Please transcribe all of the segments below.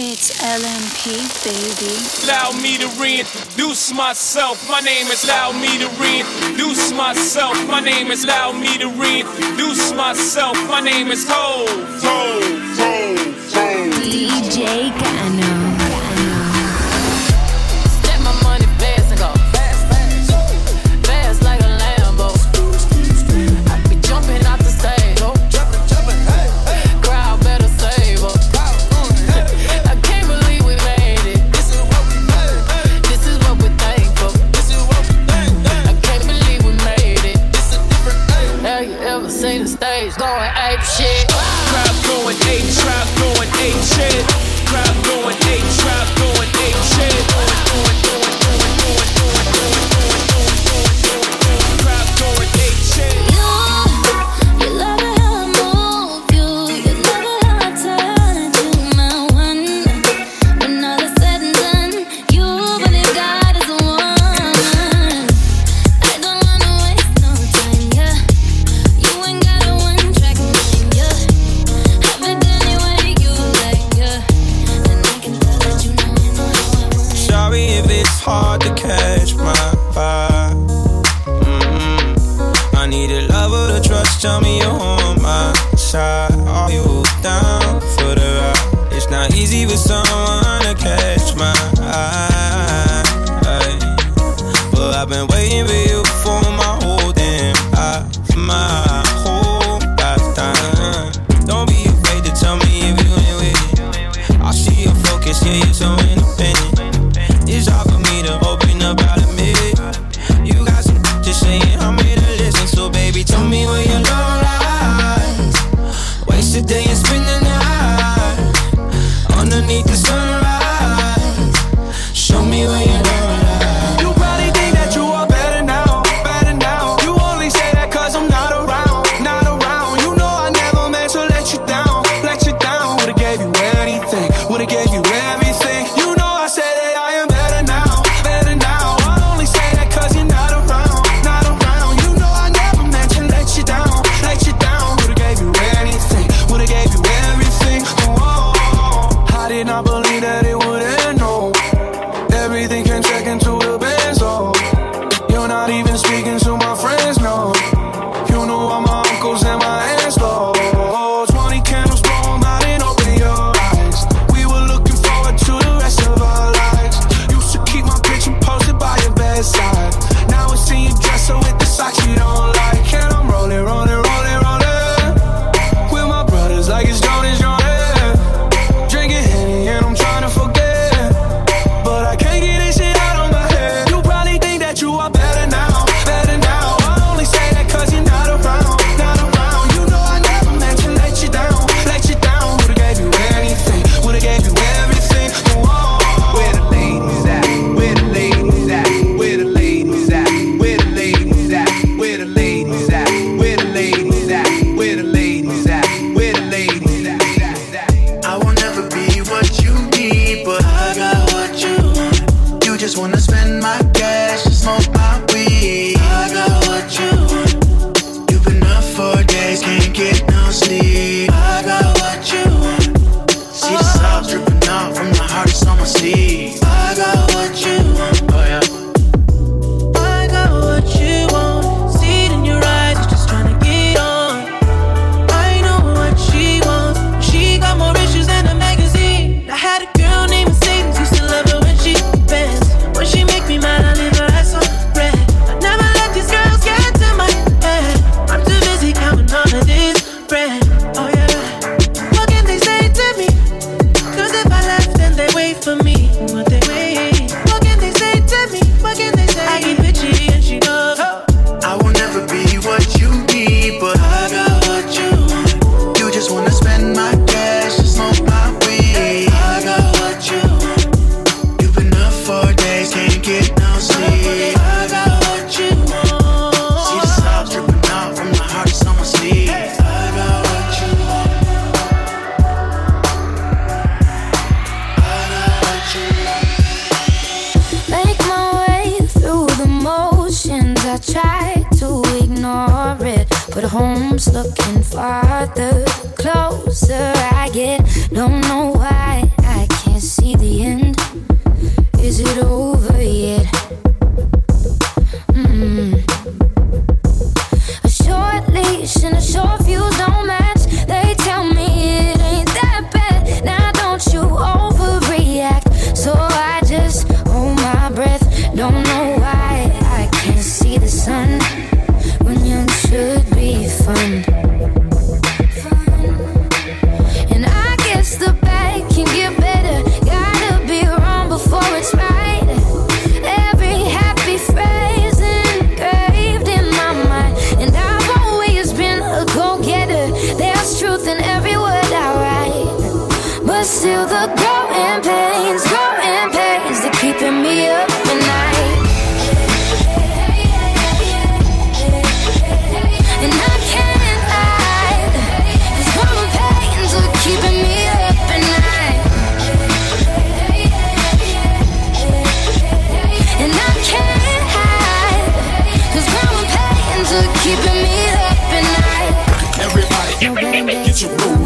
It's LMP, baby. Allow me to reintroduce myself. My name is Allow me to reintroduce myself. My name is Allow me to reintroduce myself. My name is Ho. Ho, Ho, Ho. DJ farther, closer I get. Don't know why I can't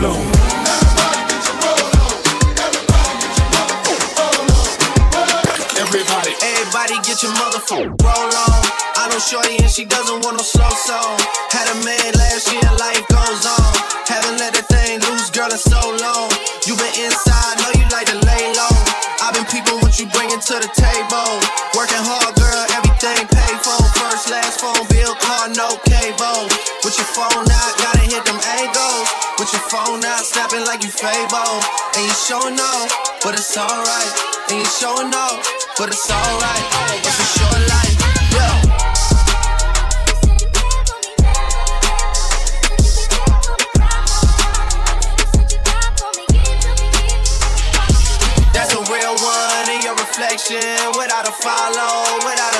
roll on. Everybody get your motherfucker roll on. I know Shorty and she doesn't want no slow song. Had a man last year, life goes on. Haven't let that thing loose, girl, in so long. You been inside, know you like to lay low. i been people what you bringing to the table. Working hard, girl, everything paid for. First, last phone bill, car, no cable. With your phone out, gotta hit them angles. With your phone out, snapping like you fable, And you showing off, but it's alright. And you showing off, but it's alright. It's a short life, yeah. That's a real one in your reflection. Without a follow, without a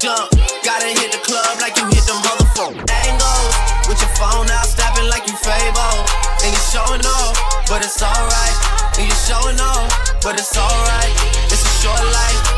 jump. Gotta hit the club like you hit the motherfucker. Angles with your phone out, snapping like you Fable. And you showing off, but it's alright and you're showing off, but it's alright. It's a short life.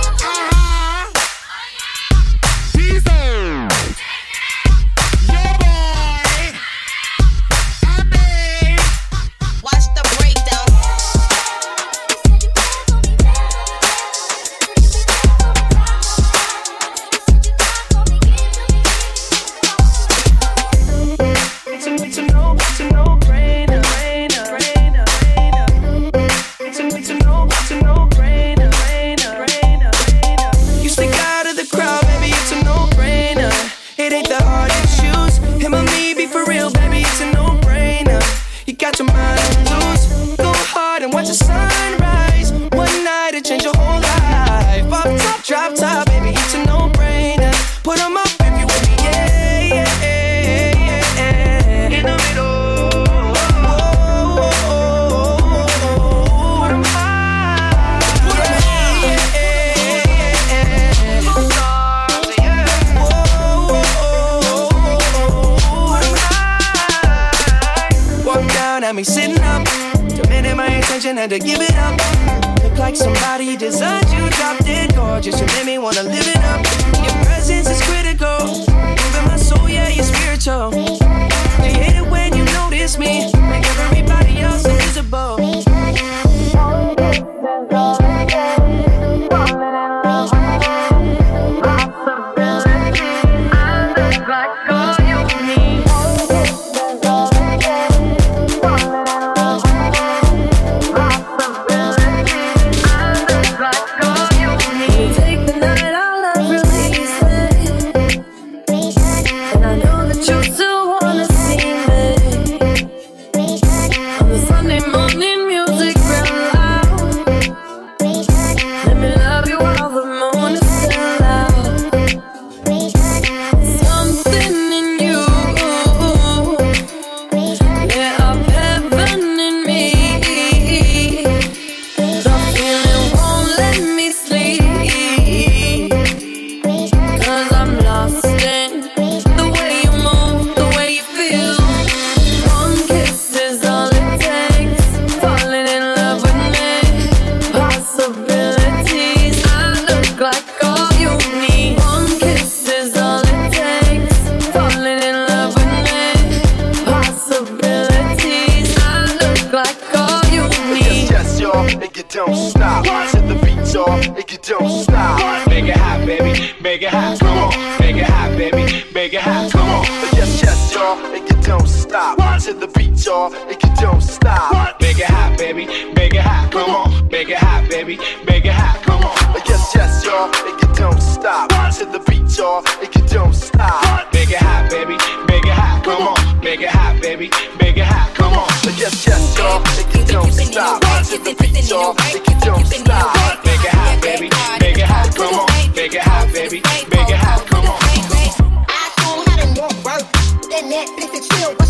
You're don't stop. To the beat, y'all, it can don't stop. Make it hot, baby, make it hot, come on. Make it hot, baby, make it hot, come on. Yes, yes, y'all, it can don't stop. To the beat, y'all, it can don't stop. Make it hot, baby, make it hot, come on. Make it hot, baby, make it hot, come on. Yes, yes, y'all, it don't stop. To the beat, y'all, it don't stop. Make it hot, baby, make it hot, come on. Make it hot, baby, make it hot, come on. I show how to network. That Netflix and chill,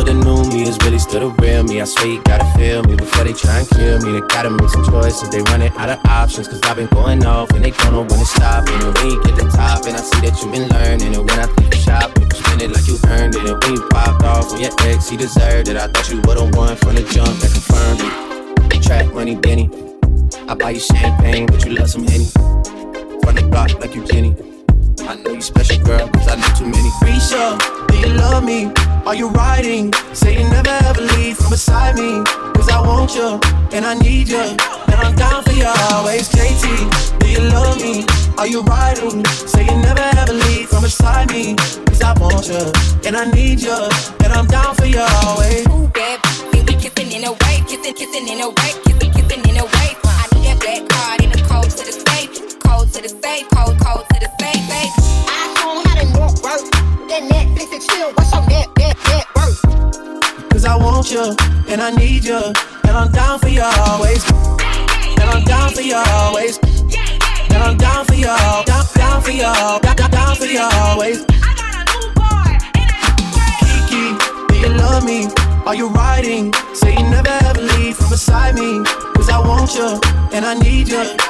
But the new me is really still the real me. I swear you gotta feel me before they try and kill me. They gotta make some choices. They running out of options. Cause I've been going off and they don't know when to stop. And when you get the top, and I see that you've been learning. And when I think you shop, you spend it like you earned it. And when you popped off on your ex, he deserved it. I thought you were the one from the jump that confirmed it. Trap money, Benny. I buy you champagne, but you love some Henny. From the block like you Jenny. I know you special, girl, cause I know too many. Risha, do you love me? Are you riding? Say you never ever leave from beside me. Cause I want you, and I need you. And I'm down for you always. JT, do you love me? Are you riding? Say you never ever leave from beside me. Cause I want you, and I need you. And I'm down for you always. Ooh, bad, we kissing in a wave, kissing, kissing in a wave, kissing, kissing in a wave. I need that black card in the code to the safe, code to the safe, code, code That Netflix and chill, what's your net, net, net worth? Cause I want you, and I need you. And I'm down for you always. And I'm down for you always. And I'm down for you, down, down for you, down, down, for you always. Kiki, do you love me? Are you riding? Say you never ever leave from beside me. Cause I want you, and I need you.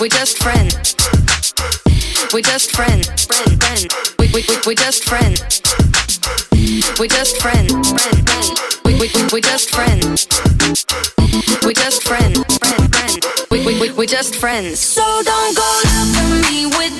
We, we, we, just friends. We're just friends, friend, friend. We, we, we, we're just friends. We're just friends, friend, friend. We, we, we, we're just friends. We're just friends, friend, friend. We, we, we, we're just friends. So don't go look at me with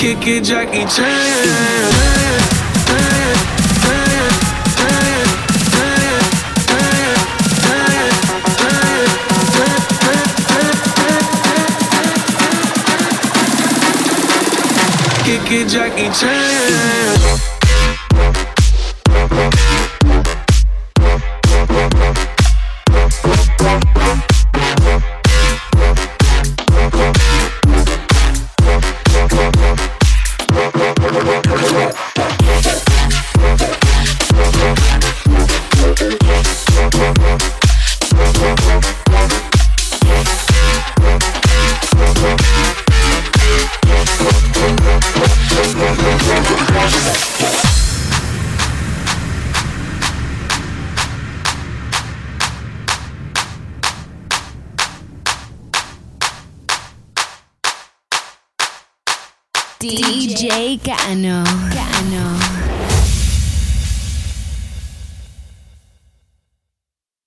Kick it, Jackie Chan. Kick it, Jackie Chan. DJ Cano. Cano.